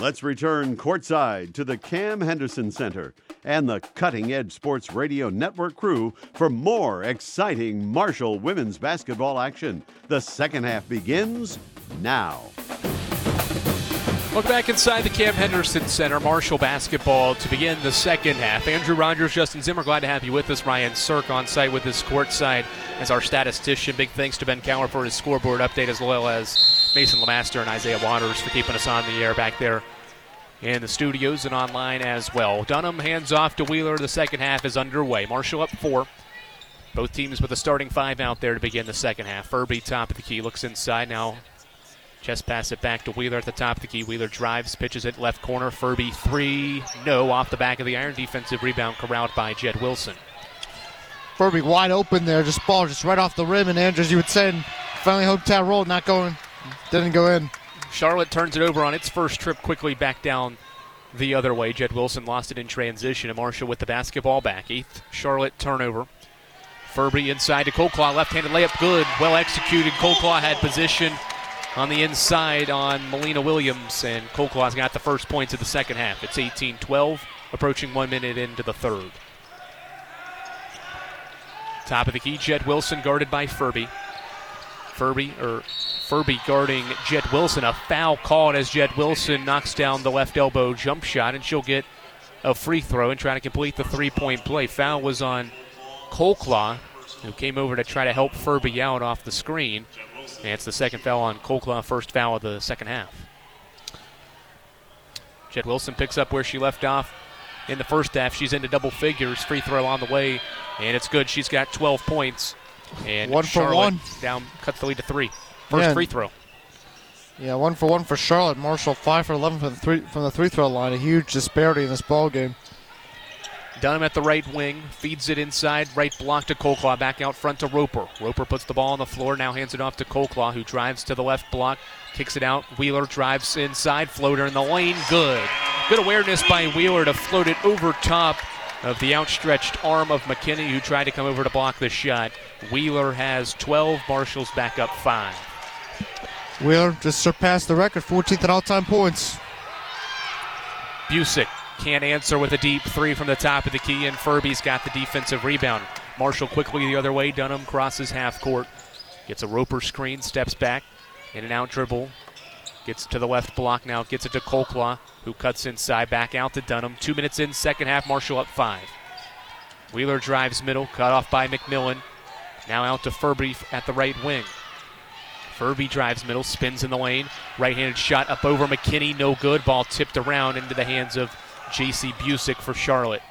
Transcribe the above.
Let's return courtside to the Cam Henderson Center and the Cutting Edge Sports Radio Network crew for more exciting Marshall women's basketball action. The second half begins now. Welcome back inside the Cam Henderson Center, Marshall basketball to begin the second half. Andrew Rogers, Justin Zimmer, glad to have you with us. Ryan Cirk on site with us courtside as our statistician. Big thanks to Ben Cower for his scoreboard update, as well as Mason Lamaster and Isaiah Waters for keeping us on the air back there in the studios and online as well. Dunham hands off to Wheeler. The second half is underway. Marshall up four. Both teams with a starting five out there to begin the second half. Furby top of the key looks inside now. Just pass it back to Wheeler at the top of the key. Wheeler drives, pitches it left corner. Furby three, no, off the back of the iron. Defensive rebound corralled by Jett-Wilson. Furby wide open there, just ball just right off the rim, and Andrews, you would say, finally hometown roll, not going, didn't go in. Charlotte turns it over on its first trip quickly back down the other way. Jett-Wilson lost it in transition, and Marshall with the basketball back. Eighth Charlotte turnover. Furby inside to Colclough, left-handed layup, good, well executed. Colclough had position on the inside on Melina Williams, and Colclough's got the first points of the second half. It's 18-12, approaching one minute into the third. Top of the key, Jett-Wilson guarded by Furby. Furby or Furby guarding Jett-Wilson. A foul called as Jett-Wilson knocks down the left elbow jump shot, and she'll get a free throw and try to complete the three-point play. Foul was on Colclough, who came over to try to help Furby out off the screen. And it's the second foul on Colclough, first foul of the second half. Jett-Wilson picks up where she left off in the first half. She's into double figures. Free throw on the way, and it's good. She's got 12 points. And one for Charlotte one. down cuts the lead to three. First Yeah. free throw. Yeah, one for one for Charlotte. Marshall five for 11 from the three from the three throw line. A huge disparity in this ball game. Dunham at the right wing, feeds it inside, right block to Colclough, back out front to Roper. Roper puts the ball on the floor, now hands it off to Colclough, who drives to the left block, kicks it out. Wheeler drives inside, floater in the lane, good. Good awareness by Wheeler to float it over top of the outstretched arm of McKinney, who tried to come over to block the shot. Wheeler has 12, Marshall's back up five. Wheeler just surpassed the record, 14th in all-time points. Busick can't answer with a deep three from the top of the key, and Furby's got the defensive rebound. Marshall quickly the other way. Dunham crosses half court, gets a roper screen, steps back, in and out dribble, gets to the left block now, gets it to Colclough, who cuts inside, back out to Dunham. Two minutes in, second half, Marshall up five. Wheeler drives middle, cut off by McMillan. Now out to Furby at the right wing. Furby drives middle, spins in the lane. Right handed shot up over McKinney, no good. Ball tipped around into the hands of J.C. Busick for Charlotte.